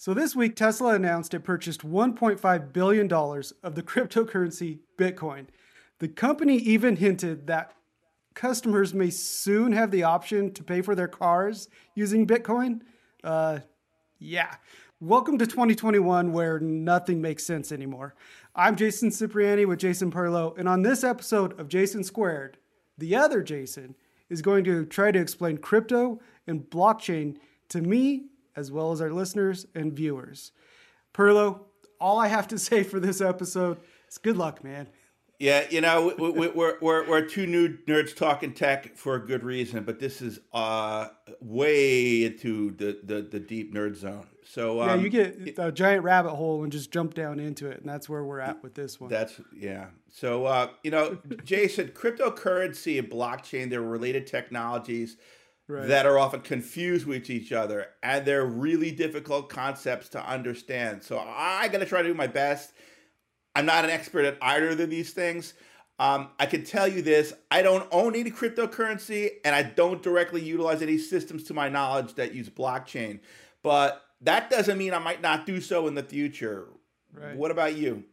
So this week, Tesla announced it purchased $1.5 billion of the cryptocurrency Bitcoin. The company even hinted that customers may soon have the option to pay for their cars using Bitcoin. Uh, yeah. Welcome to 2021, where nothing makes sense anymore. I'm Jason Cipriani with Jason Perlow, and on this episode of Jason Squared, the other Jason is going to try to explain crypto and blockchain to me as well as our listeners and viewers. Perlow, all I have to say for this episode is good luck, man. Yeah, you know, we, we, we're, we're, we're two new nerds talking tech for a good reason, but this is uh, way into the, the, the deep nerd zone. So um, yeah, you get a giant rabbit hole and just jump down into it, and that's where we're at with this one. That's yeah. So uh, you know, Jason, cryptocurrency and blockchain, they're related technologies right. that are often confused with each other, and they're really difficult concepts to understand. So I got to try to do my best. I'm not an expert at either of these things. Um, I can tell you this: I don't own any cryptocurrency, and I don't directly utilize any systems, to my knowledge, that use blockchain. But that doesn't mean I might not do so in the future. Right. What about you?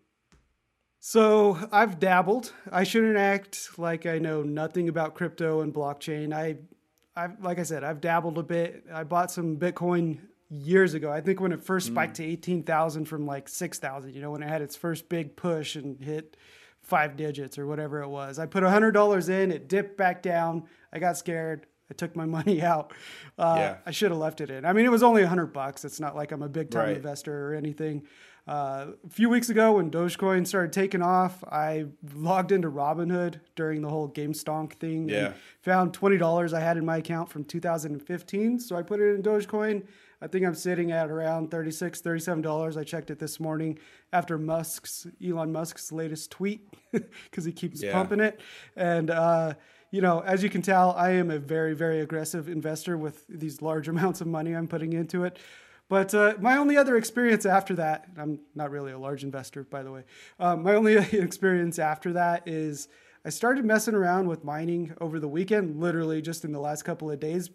So I've dabbled. I shouldn't act like I know nothing about crypto and blockchain. I I've like I said, I've dabbled a bit. I bought some Bitcoin years ago. I think when it first spiked mm. to 18,000 from like 6,000, you know, when it had its first big push and hit five digits or whatever it was. I put $100 in, it dipped back down. I got scared. I took my money out. Uh, yeah. I should have left it in. I mean, it was only 100 bucks. It's not like I'm a big time right. investor or anything. Uh, a few weeks ago, when Dogecoin started taking off, I logged into Robinhood during the whole GameStonk thing. Yeah. found twenty dollars I had in my account from 2015, so I put it in Dogecoin. I think I'm sitting at around 36 $37. I checked it this morning after Musk's Elon Musk's latest tweet because he keeps yeah. pumping it. And uh, you know, as you can tell, I am a very, very aggressive investor with these large amounts of money I'm putting into it. But uh, my only other experience after that, I'm not really a large investor, by the way. Um, my only experience after that is I started messing around with mining over the weekend, literally just in the last couple of days.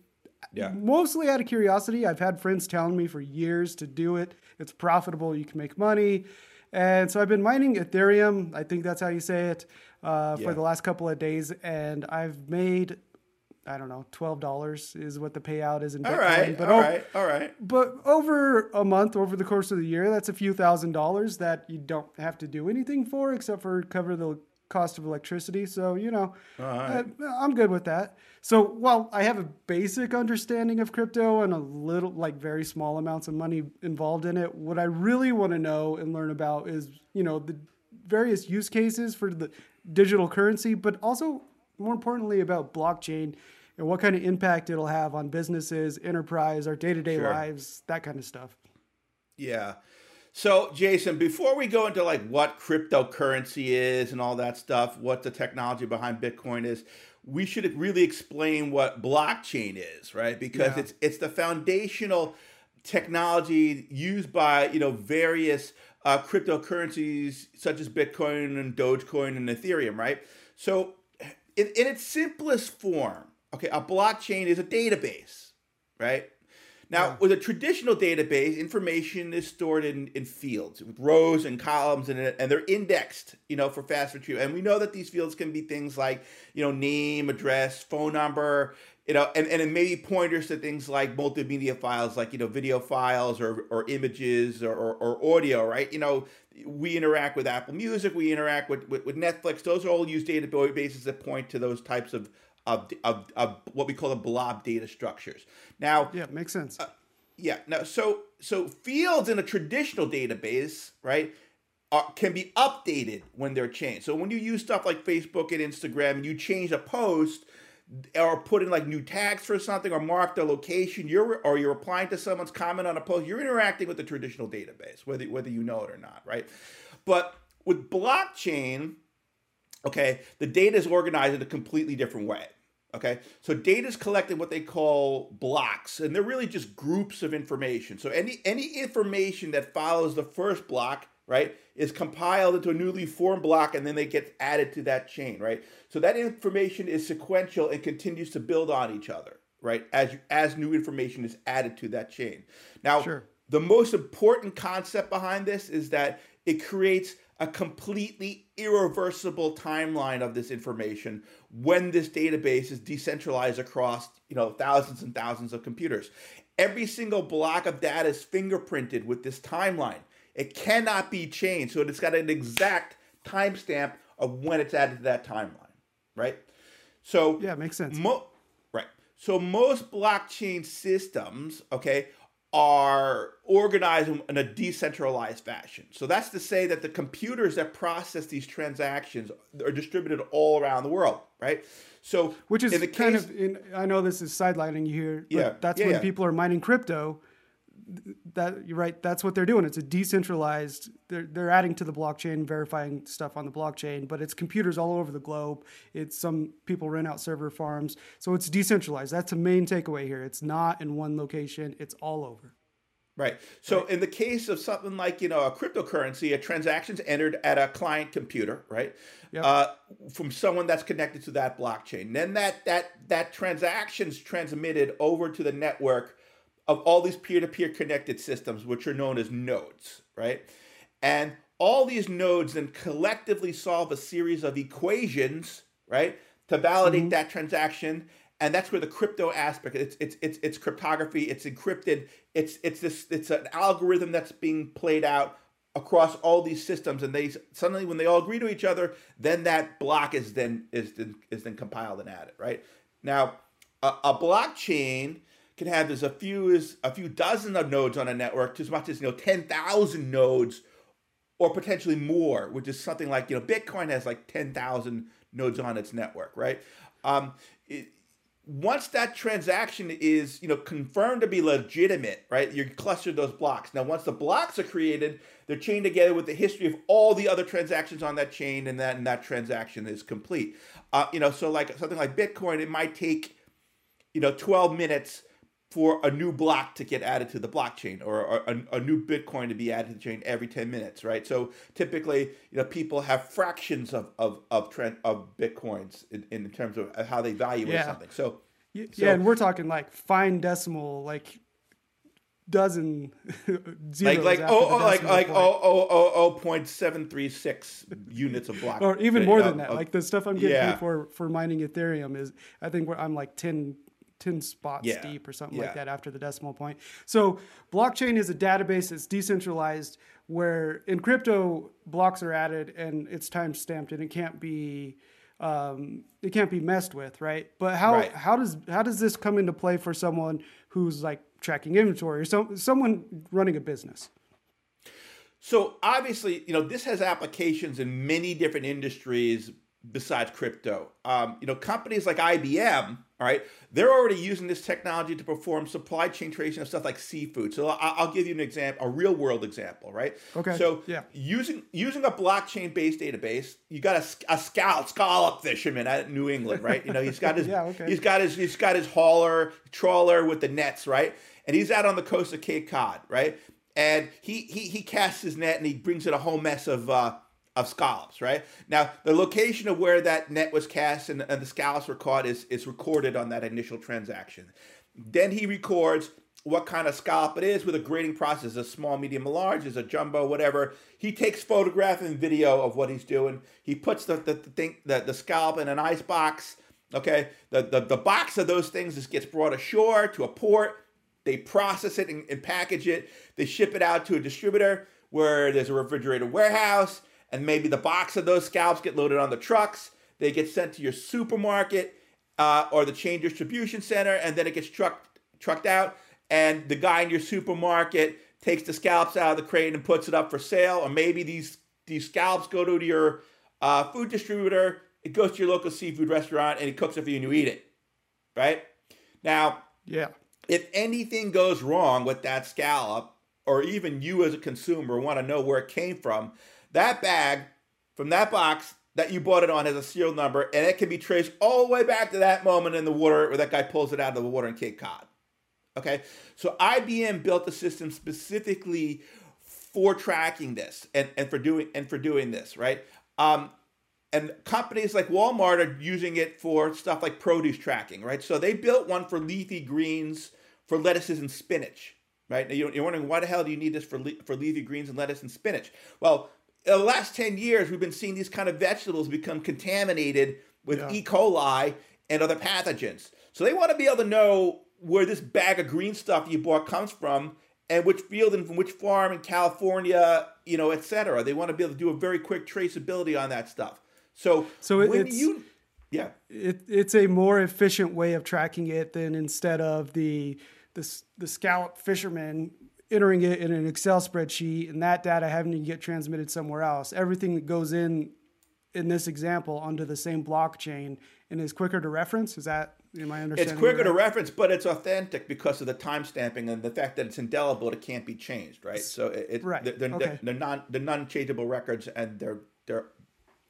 Yeah. Mostly out of curiosity. I've had friends telling me for years to do it. It's profitable. You can make money. And so I've been mining Ethereum. I think that's how you say it uh, yeah. for the last couple of days. And I've made I don't know, twelve dollars is what the payout is in Bitcoin. All right, but all o- right, all right. But over a month, over the course of the year, that's a few thousand dollars that you don't have to do anything for except for cover the cost of electricity. So you know, uh, right. I, I'm good with that. So while I have a basic understanding of crypto and a little, like very small amounts of money involved in it, what I really want to know and learn about is you know the various use cases for the digital currency, but also more importantly about blockchain and what kind of impact it'll have on businesses, enterprise, our day to day lives, that kind of stuff. Yeah. So, Jason, before we go into like what cryptocurrency is and all that stuff, what the technology behind Bitcoin is, we should really explain what blockchain is, right? Because yeah. it's it's the foundational technology used by you know various uh, cryptocurrencies such as Bitcoin and Dogecoin and Ethereum, right? So in, in its simplest form, okay, a blockchain is a database, right? Now, yeah. with a traditional database, information is stored in, in fields with rows and columns, and, and they're indexed, you know, for fast retrieval. And we know that these fields can be things like, you know, name, address, phone number, you know, and, and it may be pointers to things like multimedia files, like, you know, video files or, or images or, or, or audio, right? You know, we interact with Apple Music, we interact with, with, with Netflix. Those are all use databases that point to those types of, of, of, of what we call the blob data structures. Now, yeah, makes sense. Uh, yeah. Now, so so fields in a traditional database, right, are, can be updated when they're changed. So when you use stuff like Facebook and Instagram, and you change a post or put in like new tags for something or mark the location you're or you're replying to someone's comment on a post you're interacting with the traditional database whether whether you know it or not right but with blockchain okay the data is organized in a completely different way okay so data is collected what they call blocks and they're really just groups of information so any any information that follows the first block right, is compiled into a newly formed block and then they get added to that chain, right? So that information is sequential and continues to build on each other, right? As you, as new information is added to that chain. Now, sure. the most important concept behind this is that it creates a completely irreversible timeline of this information when this database is decentralized across you know thousands and thousands of computers. Every single block of data is fingerprinted with this timeline. It cannot be changed so it's got an exact timestamp of when it's added to that timeline right? So yeah makes sense. mo- right. So most blockchain systems okay are organized in a decentralized fashion. So that's to say that the computers that process these transactions are distributed all around the world, right? So which is the kind case, of in, I know this is sidelining you here, but yeah, that's yeah, when yeah. people are mining crypto that you're right that's what they're doing it's a decentralized they're, they're adding to the blockchain verifying stuff on the blockchain but it's computers all over the globe it's some people rent out server farms so it's decentralized that's the main takeaway here it's not in one location it's all over Right. So right. in the case of something like you know a cryptocurrency, a transaction's entered at a client computer, right? Yep. Uh, from someone that's connected to that blockchain. Then that that that transaction's transmitted over to the network of all these peer-to-peer connected systems, which are known as nodes, right? And all these nodes then collectively solve a series of equations, right, to validate mm-hmm. that transaction. And that's where the crypto aspect. It's it's it's it's cryptography. It's encrypted. It's it's this it's an algorithm that's being played out across all these systems. And they suddenly, when they all agree to each other, then that block is then is then is then compiled and added, right? Now, a, a blockchain can have as a few as a few dozen of nodes on a network to as much as you know 10,000 nodes or potentially more, which is something like you know Bitcoin has like 10,000 nodes on its network, right? Um, it, once that transaction is you know confirmed to be legitimate, right? You cluster those blocks. Now, once the blocks are created, they're chained together with the history of all the other transactions on that chain, and that and that transaction is complete. Uh, you know, so like something like Bitcoin, it might take you know 12 minutes for a new block to get added to the blockchain or, or a, a, new Bitcoin to be added to the chain every 10 minutes, right? So typically, you know, people have fractions of of of, trend, of Bitcoins in, in terms of how they evaluate yeah. something. So yeah, so, and we're talking like fine decimal, like dozen zeros like like oh, oh like like point. oh oh oh oh point seven three six units of block or even more than that. like the stuff I'm getting yeah. for for mining Ethereum is I think where I'm like ten 10 spots yeah. deep or something yeah. like that after the decimal point. So blockchain is a database that's decentralized where in crypto blocks are added and it's time stamped and it can't be um, it can't be messed with, right? But how right. how does how does this come into play for someone who's like tracking inventory or so, someone running a business? So obviously, you know, this has applications in many different industries besides crypto. Um, you know, companies like IBM, all right, they're already using this technology to perform supply chain tracing of stuff like seafood. So I'll, give you an example, a real world example, right? Okay. So yeah, using using a blockchain based database, you got a, a scout scallop fisherman out at New England, right? You know, he's got his yeah, okay. he's got his he's got his hauler trawler with the nets, right? And he's out on the coast of Cape Cod, right? And he he he casts his net and he brings in a whole mess of. Uh, of scallops, right? Now, the location of where that net was cast and, and the scallops were caught is, is recorded on that initial transaction. Then he records what kind of scallop it is with a grading process, a small, medium, large, is a jumbo, whatever. He takes photograph and video of what he's doing. He puts the, the, the thing the, the scallop in an ice box. Okay, the, the, the box of those things just gets brought ashore to a port. They process it and, and package it. They ship it out to a distributor where there's a refrigerated warehouse and maybe the box of those scalps get loaded on the trucks. They get sent to your supermarket uh, or the chain distribution center, and then it gets trucked trucked out. And the guy in your supermarket takes the scalps out of the crate and puts it up for sale. Or maybe these these scalps go to your uh, food distributor. It goes to your local seafood restaurant, and he cooks it for you, and you eat it. Right now, yeah. If anything goes wrong with that scallop, or even you as a consumer want to know where it came from, that bag from that box that you bought it on has a serial number, and it can be traced all the way back to that moment in the water where that guy pulls it out of the water in Cape Cod. Okay, so IBM built a system specifically for tracking this and, and for doing and for doing this, right? Um, and companies like Walmart are using it for stuff like produce tracking, right? So they built one for leafy greens, for lettuces and spinach, right? Now you're wondering why the hell do you need this for le- for leafy greens and lettuce and spinach? Well, in the last ten years, we've been seeing these kind of vegetables become contaminated with yeah. E. coli and other pathogens. So they want to be able to know where this bag of green stuff you bought comes from and which field and from which farm in California, you know, et cetera. They want to be able to do a very quick traceability on that stuff. So, so when you, yeah, it, it's a more efficient way of tracking it than instead of the the the scallop fisherman entering it in an Excel spreadsheet and that data having to get transmitted somewhere else. Everything that goes in in this example onto the same blockchain and is quicker to reference. Is that am I understanding? It's quicker right? to reference, but it's authentic because of the timestamping and the fact that it's indelible. It can't be changed, right? So it, it right. they're, they're, okay. they're non they're non changeable records, and they're they're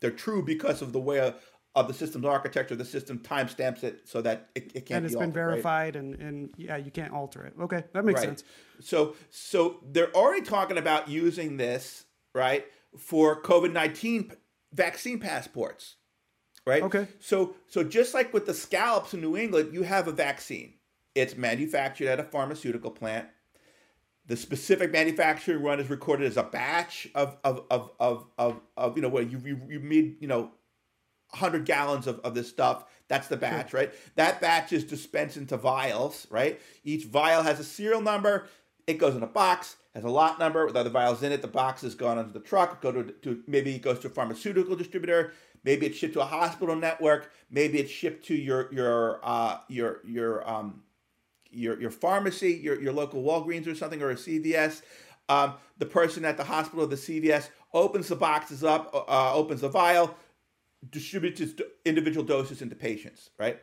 they're true because of the way of the system's architecture. The system timestamps it so that it, it can't. Be. And it's been altered, verified, right? and and yeah, you can't alter it. Okay, that makes right. sense. So so they're already talking about using this right for COVID nineteen vaccine passports, right? Okay. So so just like with the scallops in New England, you have a vaccine. It's manufactured at a pharmaceutical plant. The specific manufacturing run is recorded as a batch of of of of of, of you know where you, you you made you know 100 gallons of, of this stuff. That's the batch, right? That batch is dispensed into vials, right? Each vial has a serial number. It goes in a box, has a lot number with other vials in it. The box is gone onto the truck. Go to, to maybe it goes to a pharmaceutical distributor. Maybe it's shipped to a hospital network. Maybe it's shipped to your your uh, your your um, your your pharmacy, your your local Walgreens or something, or a CVS. Um, the person at the hospital, the CVS, opens the boxes up, uh, opens the vial, distributes individual doses into patients, right?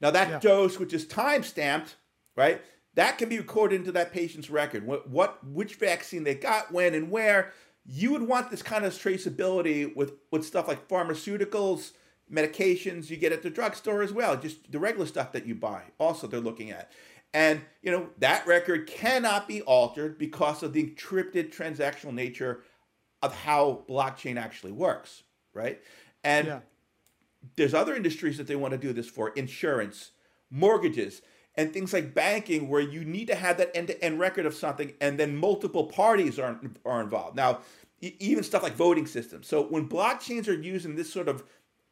Now that yeah. dose, which is time stamped, right? That can be recorded into that patient's record. What, what, which vaccine they got, when, and where. You would want this kind of traceability with with stuff like pharmaceuticals, medications you get at the drugstore as well. Just the regular stuff that you buy. Also, they're looking at. And you know that record cannot be altered because of the encrypted transactional nature of how blockchain actually works, right? And yeah. there's other industries that they want to do this for insurance, mortgages, and things like banking, where you need to have that end to end record of something and then multiple parties are, are involved. Now, even stuff like voting systems. So when blockchains are used in this sort of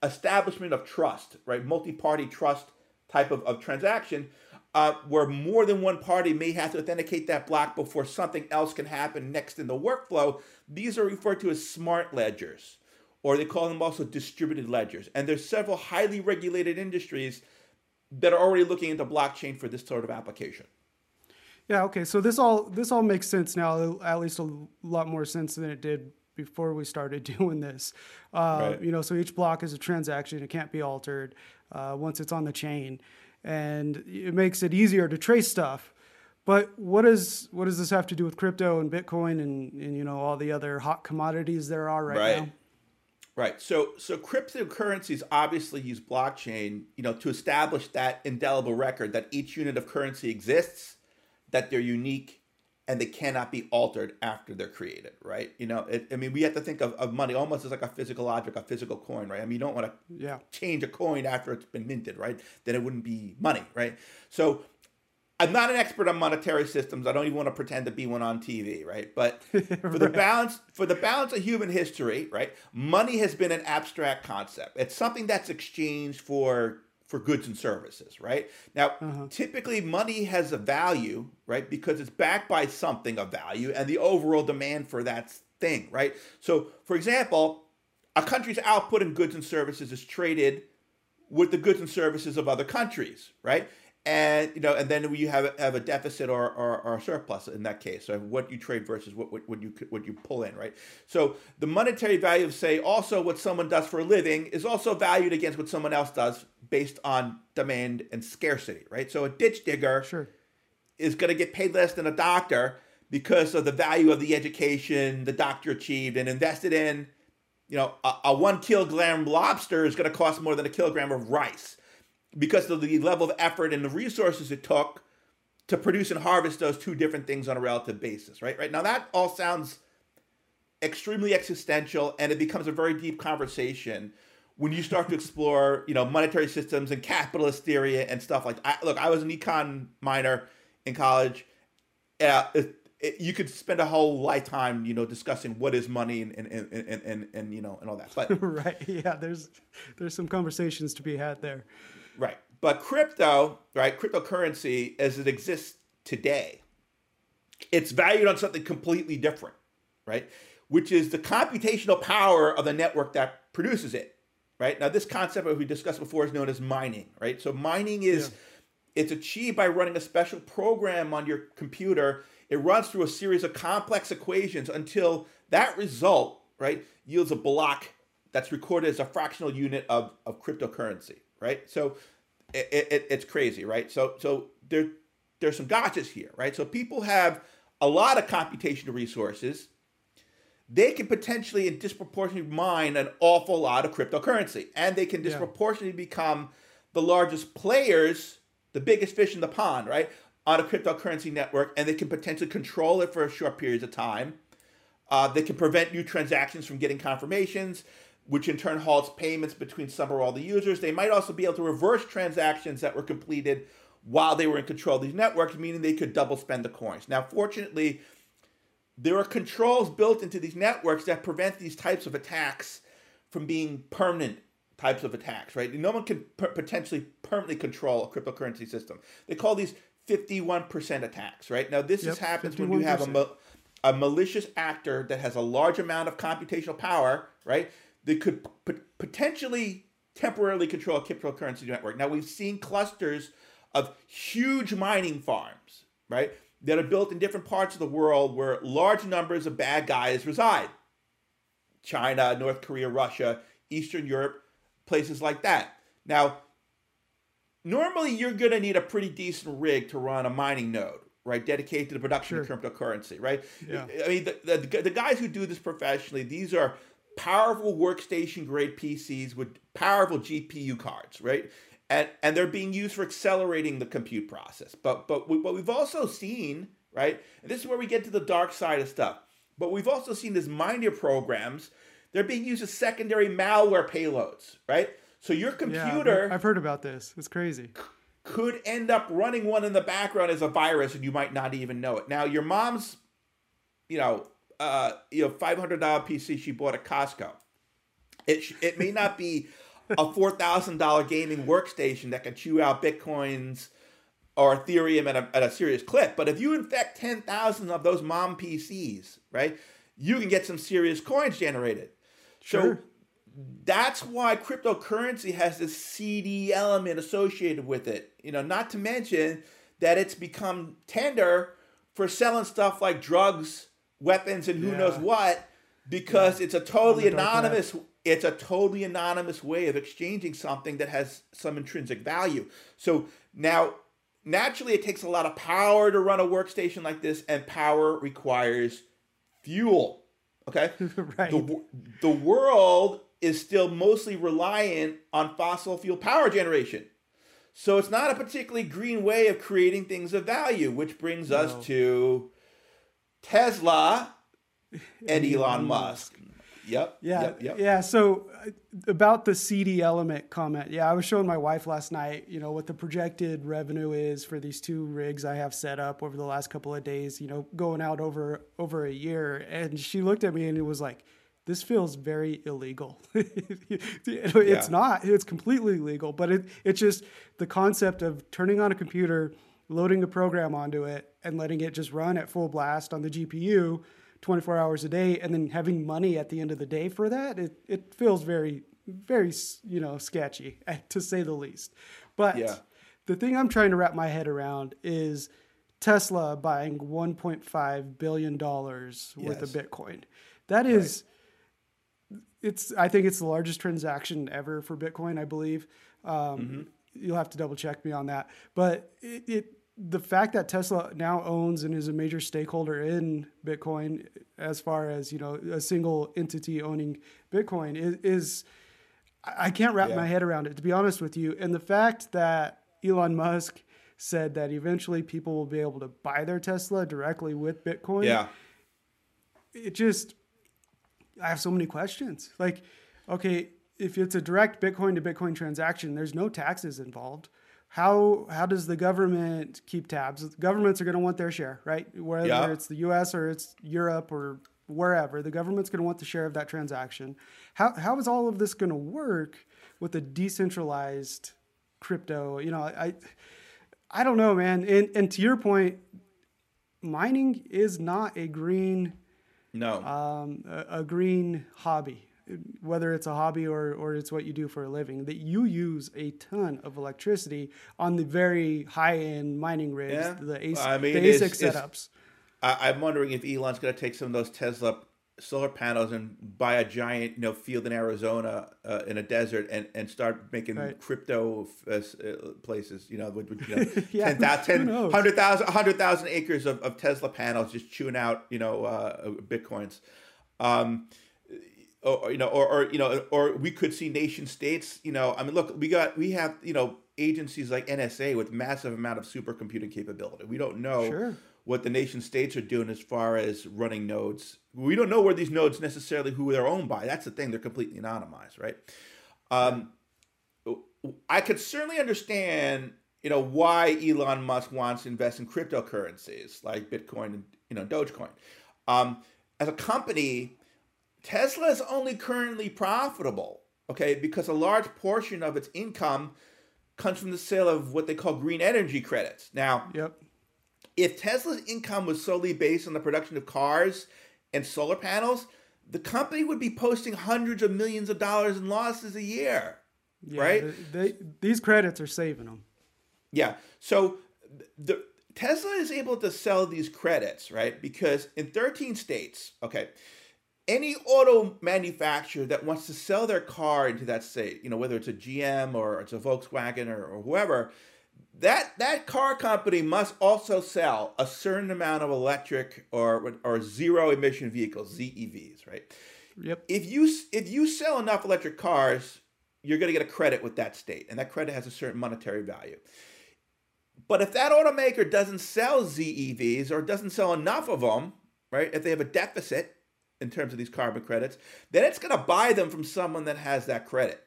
establishment of trust, right, multi party trust type of, of transaction, uh, where more than one party may have to authenticate that block before something else can happen next in the workflow, these are referred to as smart ledgers or they call them also distributed ledgers. And there's several highly regulated industries that are already looking into blockchain for this sort of application. Yeah. Okay. So this all this all makes sense now. At least a lot more sense than it did before we started doing this. Uh, right. You know, so each block is a transaction; it can't be altered uh, once it's on the chain, and it makes it easier to trace stuff. But what does what does this have to do with crypto and Bitcoin and, and you know all the other hot commodities there are right, right. now? Right. So so cryptocurrencies obviously use blockchain, you know, to establish that indelible record that each unit of currency exists, that they're unique, and they cannot be altered after they're created, right? You know, it, I mean, we have to think of, of money almost as like a physical object, a physical coin, right? I mean, you don't want to yeah. change a coin after it's been minted, right? Then it wouldn't be money, right? So I'm not an expert on monetary systems. I don't even want to pretend to be one on TV, right? But for right. the balance for the balance of human history, right? Money has been an abstract concept. It's something that's exchanged for for goods and services, right? Now, uh-huh. typically money has a value, right? Because it's backed by something of value and the overall demand for that thing, right? So, for example, a country's output in goods and services is traded with the goods and services of other countries, right? And you know, and then you have have a deficit or, or, or a surplus in that case. So what you trade versus what, what, what you what you pull in, right? So the monetary value of say also what someone does for a living is also valued against what someone else does based on demand and scarcity, right? So a ditch digger sure. is going to get paid less than a doctor because of the value of the education the doctor achieved and invested in. You know, a, a one kilogram lobster is going to cost more than a kilogram of rice because of the level of effort and the resources it took to produce and harvest those two different things on a relative basis, right? Right now, that all sounds extremely existential, and it becomes a very deep conversation when you start to explore, you know, monetary systems and capitalist theory and stuff like. I, look, I was an econ minor in college. yeah, it, it, you could spend a whole lifetime, you know, discussing what is money and and, and, and, and, and you know and all that. But right, yeah, there's there's some conversations to be had there. Right, but crypto, right, cryptocurrency as it exists today, it's valued on something completely different, right? Which is the computational power of the network that produces it. Right now, this concept, as we discussed before, is known as mining. Right, so mining is yeah. it's achieved by running a special program on your computer it runs through a series of complex equations until that result, right, yields a block that's recorded as a fractional unit of, of cryptocurrency, right? So it, it, it's crazy, right? So so there there's some gotchas here, right? So people have a lot of computational resources. They can potentially and disproportionately mine an awful lot of cryptocurrency, and they can disproportionately yeah. become the largest players, the biggest fish in the pond, right? on a cryptocurrency network and they can potentially control it for short periods of time. Uh, they can prevent new transactions from getting confirmations, which in turn halts payments between some or all the users. They might also be able to reverse transactions that were completed while they were in control of these networks, meaning they could double spend the coins. Now, fortunately, there are controls built into these networks that prevent these types of attacks from being permanent types of attacks, right? No one can potentially permanently control a cryptocurrency system. They call these 51% attacks, right? Now, this yep, happens 51%. when you have a, a malicious actor that has a large amount of computational power, right? That could potentially temporarily control a cryptocurrency network. Now, we've seen clusters of huge mining farms, right? That are built in different parts of the world where large numbers of bad guys reside. China, North Korea, Russia, Eastern Europe, places like that. Now, normally you're going to need a pretty decent rig to run a mining node right dedicated to the production sure. of cryptocurrency right yeah. i mean the, the, the, guys who do this professionally these are powerful workstation grade pcs with powerful gpu cards right and and they're being used for accelerating the compute process but but what we've also seen right and this is where we get to the dark side of stuff but we've also seen these miner programs they're being used as secondary malware payloads right so your computer, yeah, I've heard about this. It's crazy. Could end up running one in the background as a virus, and you might not even know it. Now, your mom's, you know, uh, you know, five hundred dollar PC she bought at Costco. It it may not be a four thousand dollar gaming workstation that can chew out bitcoins or Ethereum at a, at a serious clip. But if you infect 10,000 of those mom PCs, right, you can get some serious coins generated. Sure. So that's why cryptocurrency has this seedy element associated with it. You know, not to mention that it's become tender for selling stuff like drugs, weapons, and who yeah. knows what, because yeah. it's a totally anonymous. It's a totally anonymous way of exchanging something that has some intrinsic value. So now, naturally, it takes a lot of power to run a workstation like this, and power requires fuel. Okay, right. The, the world is still mostly reliant on fossil fuel power generation. So it's not a particularly green way of creating things of value, which brings no. us to Tesla and Elon, Musk. Yep. Yeah. Yep, yep. Yeah. So uh, about the seedy element comment, yeah, I was showing my wife last night, you know, what the projected revenue is for these two rigs I have set up over the last couple of days, you know, going out over over a year, and she looked at me and it was like, this feels very illegal. it's yeah. not. It's completely legal, but it it's just the concept of turning on a computer, loading a program onto it, and letting it just run at full blast on the GPU, 24 hours a day, and then having money at the end of the day for that. It it feels very very you know sketchy to say the least. But yeah. the thing I'm trying to wrap my head around is Tesla buying 1.5 billion dollars yes. worth of Bitcoin. That is. Right it's I think it's the largest transaction ever for Bitcoin. I believe. Um, mm-hmm. You'll have to double check me on that, but it, it the fact that Tesla now owns and is a major stakeholder in Bitcoin, as far as you know, a single entity owning Bitcoin is, is I can't wrap yeah. my head around it to be honest with you. And the fact that Elon Musk said that eventually people will be able to buy their Tesla directly with Bitcoin. Yeah. It just I have so many questions. Like, okay, if it's a direct Bitcoin to Bitcoin transaction, there's no taxes involved. how how does the government keep tabs? Governments are going to want their share, right? Whether Yeah. it's the U.S. or it's Europe or wherever, the government's going to want the share of that transaction. How how is all of this going to work with a decentralized crypto? You know, I I don't know, man. And and to your point, mining is not a green No. um, a, a green hobby, whether it's a hobby or, or it's what you do for a living, that you use a ton of electricity on the very high end mining rigs, Yeah. the, AC, I mean, the ASIC setups. I, I'm wondering if Elon's going to take some of those Tesla solar panels and buy a giant, you know, field in Arizona uh, in a desert and, and start making Right. crypto uh, s- uh, places. You know, with, you know, Yeah, 10,000 who 100,000 100,000 acres of, of Tesla panels just chewing out, you know, uh, bitcoins. Um, or, or, you know, or, or you know, or we could see nation states. You know, I mean, look, we got we have you know agencies like NSA with massive amount of supercomputing capability. We don't know Sure. what the nation states are doing as far as running nodes. We don't know where these nodes necessarily who they're owned by. That's the thing; they're completely anonymized, right? Um, I could certainly understand, you know, why Elon Musk wants to invest in cryptocurrencies like Bitcoin and you know Dogecoin. Um, as a company, Tesla is only currently profitable, okay, because a large portion of its income comes from the sale of what they call green energy credits. Now, Yep. if Tesla's income was solely based on the production of cars and solar panels, the company would be posting hundreds of millions of dollars in losses a year. Yeah, Right? They, they, these credits are saving them. Yeah. So the Tesla is able to sell these credits, right? Because in 13 states, okay, any auto manufacturer that wants to sell their car into that state, you know, whether it's a GM or it's a Volkswagen or, or whoever, that that car company must also sell a certain amount of electric or or zero emission vehicles, ZEVs, right? Yep. if you if you sell enough electric cars, you're going to get a credit with that state, and that credit has a certain monetary value. But if that automaker doesn't sell ZEVs or doesn't sell enough of them, right? If they have a deficit in terms of these carbon credits, then it's going to buy them from someone that has that credit,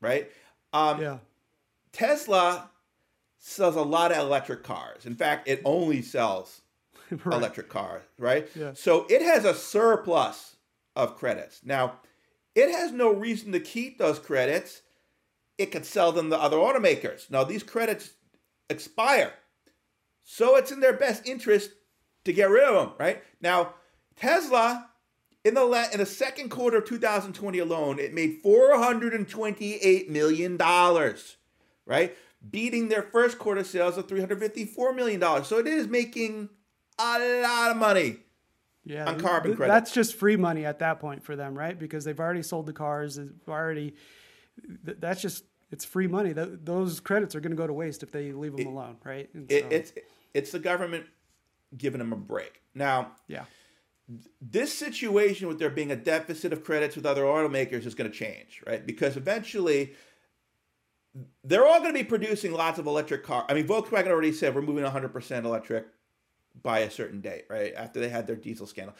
right? Um, Yeah. Tesla sells a lot of electric cars. In fact, it only sells right. electric cars, right? Yeah. So it has a surplus of credits. Now, it has no reason to keep those credits. It could sell them to other automakers. Now, these credits expire. So it's in their best interest to get rid of them, right? Now, Tesla in the la- in the second quarter of 2020 alone, it made 428 million dollars, right? Beating their first quarter sales of 354 million dollars. So it is making a lot of money. Yeah, on carbon th- credits. That's just free money at that point for them, right? Because they've already sold the cars. Already. th- That's just it's free money. Th- those credits are going to go to waste if they leave them alone, right? And It, so, it's it's the government giving them a break. Now, yeah, this situation with there being a deficit of credits with other automakers is going to change, right? Because eventually they're all going to be producing lots of electric cars. I mean, Volkswagen already said we're moving 100% electric by a certain date, right? After they had their diesel scandal.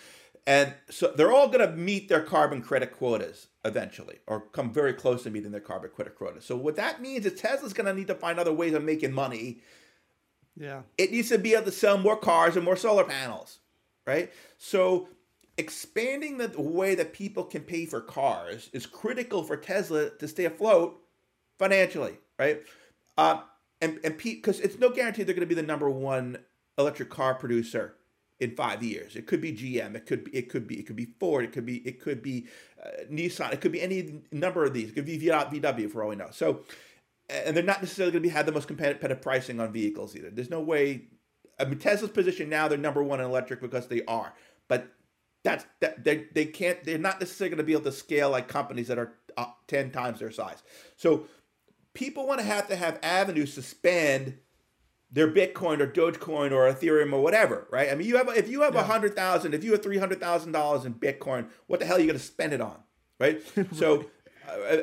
And so they're all going to meet their carbon credit quotas eventually, or come very close to meeting their carbon credit quotas. So what that means is Tesla's going to need to find other ways of making money yeah, it needs to be able to sell more cars and more solar panels, right? So expanding the way that people can pay for cars is critical for Tesla to stay afloat financially, right? Uh, and and because it's no guarantee they're going to be the number one electric car producer in five years. It could be GM. It could be. It could be. It could be Ford. It could be. It could be uh, Nissan. It could be any number of these. It could be VW for all we know. So, and they're not necessarily going to be have the most competitive pricing on vehicles either. There's no way. I mean, Tesla's position now they're number one in electric because they are, but that's that they they can't. They're not necessarily going to be able to scale like companies that are uh, ten times their size. So, people want to have to have avenues to spend their Bitcoin or Dogecoin or Ethereum or whatever, right? I mean, you have if you have a Yeah. hundred thousand, if you have three hundred thousand dollars in Bitcoin, what the hell are you going to spend it on, right? So,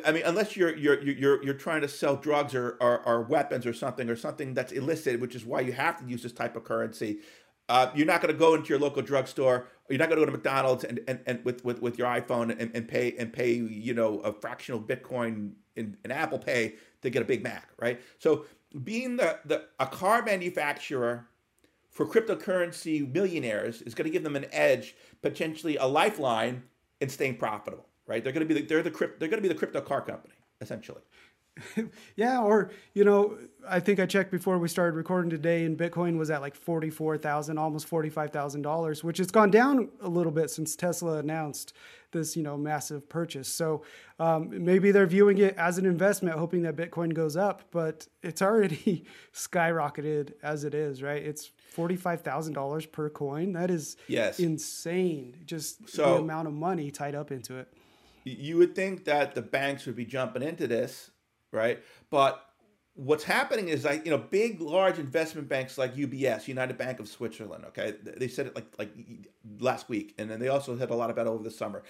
I- mean, unless you're you're you're you're trying to sell drugs or, or or weapons or something or something that's illicit, which is why you have to use this type of currency. Uh, you're not going to go into your local drugstore. You're not going to go to McDonald's and, and, and with, with, with your iPhone and, and pay and pay you know a fractional Bitcoin in, in Apple Pay to get a Big Mac, right? So being the, the a car manufacturer for cryptocurrency millionaires is going to give them an edge, potentially a lifeline in staying profitable. Right? They're going to be the, they're the crypt, they're going to be the crypto car company essentially. yeah, or you know, I think I checked before we started recording today, and Bitcoin was at like forty-four thousand, almost forty-five thousand dollars, which has gone down a little bit since Tesla announced this, you know, massive purchase. So um, maybe they're viewing it as an investment, hoping that Bitcoin goes up, but it's already skyrocketed as it is, right? It's forty-five thousand dollars per coin. That is yes. insane. Just so, the amount of money tied up into it. You would think that the banks would be jumping into this right? But what's happening is like you know big large investment banks like UBS, United Bank of Switzerland. Okay, they said it like like last week, and then they also had a lot about over the summer.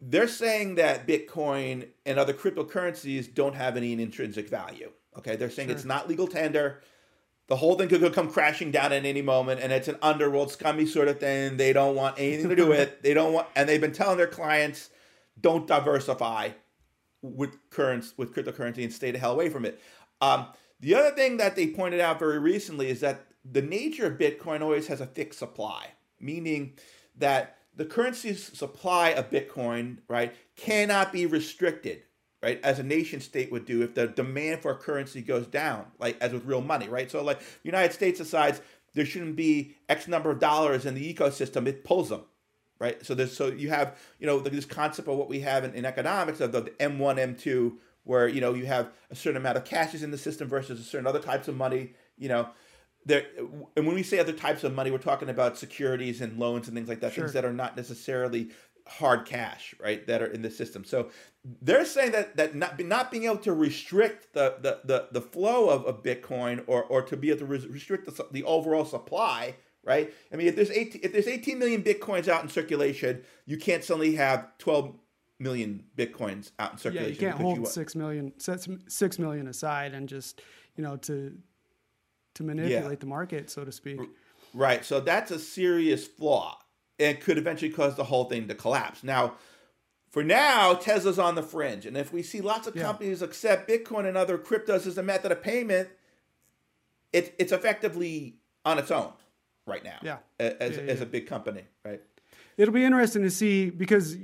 They're saying that Bitcoin and other cryptocurrencies don't have any intrinsic value. Okay, they're saying sure. it's not legal tender. The whole thing could come crashing down at any moment, and it's an underworld scummy sort of thing. They don't want anything to do with it. They don't want, and they've been telling their clients, don't diversify with currents with cryptocurrency and stay the hell away from it. Um, the other thing that they pointed out very recently is that the nature of Bitcoin always has a fixed supply, meaning that the currency supply of Bitcoin, right, cannot be restricted, right, as a nation state would do if the demand for a currency goes down, like as with real money, right? So, like, the United States decides there shouldn't be X number of dollars in the ecosystem, it pulls them, right? So there's so you have you know this concept of what we have in, in economics of the M1, M2, where you know you have a certain amount of cashes in the system versus a certain other types of money. You know, there and when we say other types of money, we're talking about securities and loans and things like that, sure. things that are not necessarily hard cash, right? That are in the system. So they're saying that that not not being able to restrict the the the, the flow of, of Bitcoin or or to be able to restrict the, the overall supply right? I mean, if there's 18, if there's 18 million bitcoins out in circulation, you can't suddenly have 12 million bitcoins out in circulation. Yeah, you can't hold you, six million, six million aside and just you know to to manipulate yeah. the market, so to speak. Right. So that's a serious flaw, and could eventually cause the whole thing to collapse. Now. For now, Tesla's on the fringe. And if we see lots of yeah. companies accept Bitcoin and other cryptos as a method of payment, it, it's effectively on its own right now. Yeah. As, yeah, yeah. as a big company, right? It'll be interesting to see because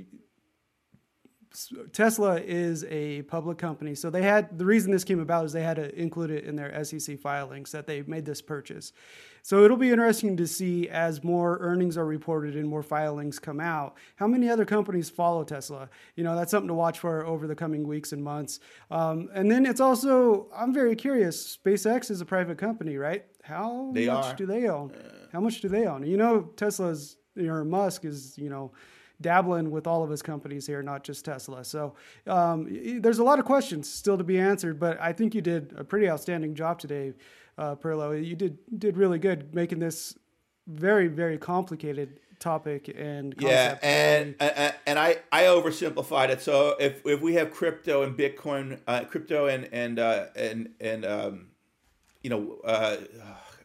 Tesla is a public company. So they had the reason this came about is they had to include it in their SEC filings that they made this purchase. So it'll be interesting to see as more earnings are reported and more filings come out, how many other companies follow Tesla. You know, that's something to watch for over the coming weeks and months. Um, and then it's also, I'm very curious. SpaceX is a private company, right? How they much are. do they own? How much do they own? You know, Tesla's, or Musk is, you know, dabbling with all of his companies here, not just Tesla. So um, there's a lot of questions still to be answered, but I think you did a pretty outstanding job today, uh, Perlow. You did did really good making this very very complicated topic and yeah and, and and i i oversimplified it so if if we have crypto and bitcoin uh, crypto and and uh, and and um you know uh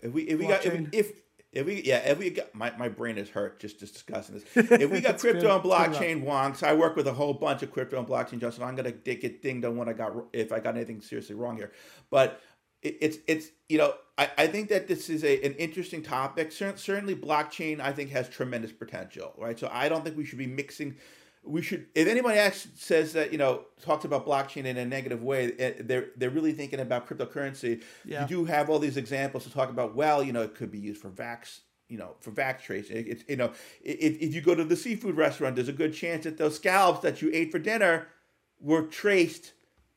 if we if we got if, if if we yeah if we got my, my brain is hurt just just discussing this. If we got crypto and blockchain wonks i work with a whole bunch of crypto and blockchain justin. I'm gonna get dinged on what i got if i got anything seriously wrong here. But it, it's it's you know I, I think that this is a, an interesting topic. Certainly blockchain i think has tremendous potential right? So i don't think we should be mixing we should if anybody asks, says that you know talks about blockchain in a negative way eh, they're they're really thinking about cryptocurrency. Yeah. you do have all these examples to talk about well you know it could be used for vax you know for vax tracing it's you know if, if you go to the seafood restaurant there's a good chance that those scallops that you ate for dinner were traced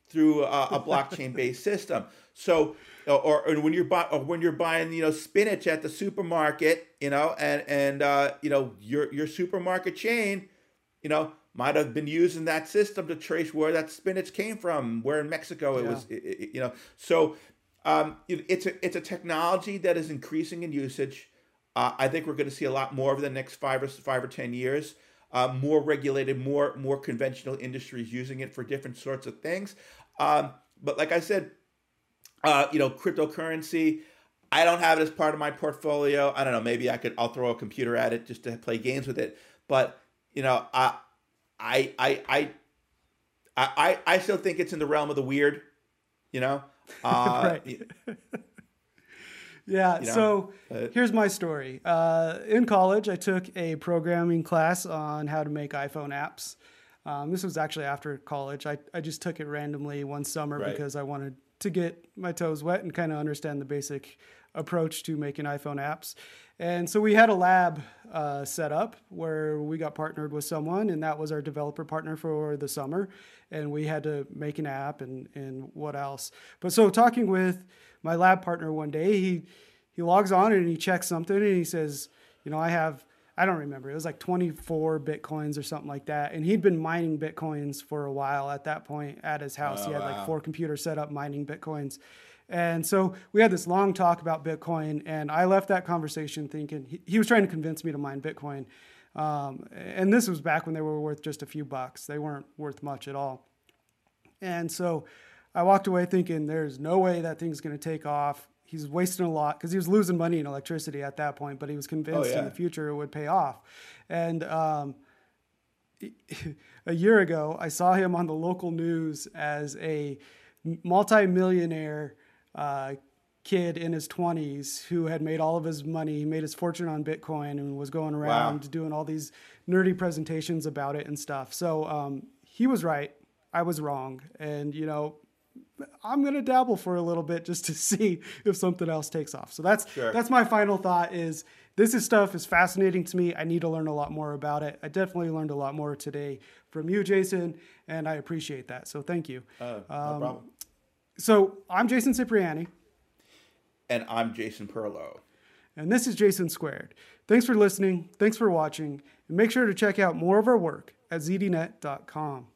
through a, a blockchain based system. So or, or when you're buy, or when you're buying you know spinach at the supermarket you know and and uh, you know your your supermarket chain you know, might have been using that system to trace where that spinach came from, where in Mexico it yeah. was, it, it, you know. So um, it, it's a it's a technology that is increasing in usage. Uh, I think we're going to see a lot more over the next five or five or ten years. Uh, more regulated, more more conventional industries using it for different sorts of things. Um, but like I said, uh, you know, cryptocurrency. I don't have it as part of my portfolio. I don't know. Maybe I could. I'll throw a computer at it just to play games with it. But you know, I, I, I, I, I, I still think it's in the realm of the weird. You know, Uh, right. yeah. You know, so uh, here's my story. Uh, in college, I took a programming class on how to make iPhone apps. Um, this was actually after college. I, I just took it randomly one summer Right. because I wanted to get my toes wet and kind of understand the basic approach to making iPhone apps. And so we had a lab uh, set up where we got partnered with someone, and that was our developer partner for the summer. And we had to make an app and, and what else. But so talking with my lab partner one day, he he logs on and he checks something and he says, you know, I have I don't remember. It was like 24 bitcoins or something like that. And he'd been mining bitcoins for a while at that point at his house. Oh, he had wow. like four computers set up mining bitcoins. And so we had this long talk about Bitcoin, and I left that conversation thinking he, he was trying to convince me to mine Bitcoin. Um, and this was back when they were worth just a few bucks, they weren't worth much at all. And so I walked away thinking there's no way that thing's going to take off. He's wasting a lot because he was losing money in electricity at that point, but he was convinced yeah. in the future it would pay off. And um, a year ago, I saw him on the local news as a multimillionaire uh, kid in his 20s who had made all of his money, he made his fortune on Bitcoin and was going around doing all these nerdy presentations about it and stuff. So um, he was right. I was wrong. And, you know, I'm going to dabble for a little bit just to see if something else takes off. So that's Sure. that's my final thought is this is stuff is fascinating to me. I need to learn a lot more about it. I definitely learned a lot more today from you, Jason, and I appreciate that. So thank you. Uh, no Um, problem. So I'm Jason Cipriani, And I'm Jason Perlow. and this is Jason Squared. Thanks for listening. Thanks for watching. And make sure to check out more of our work at zdnet.com.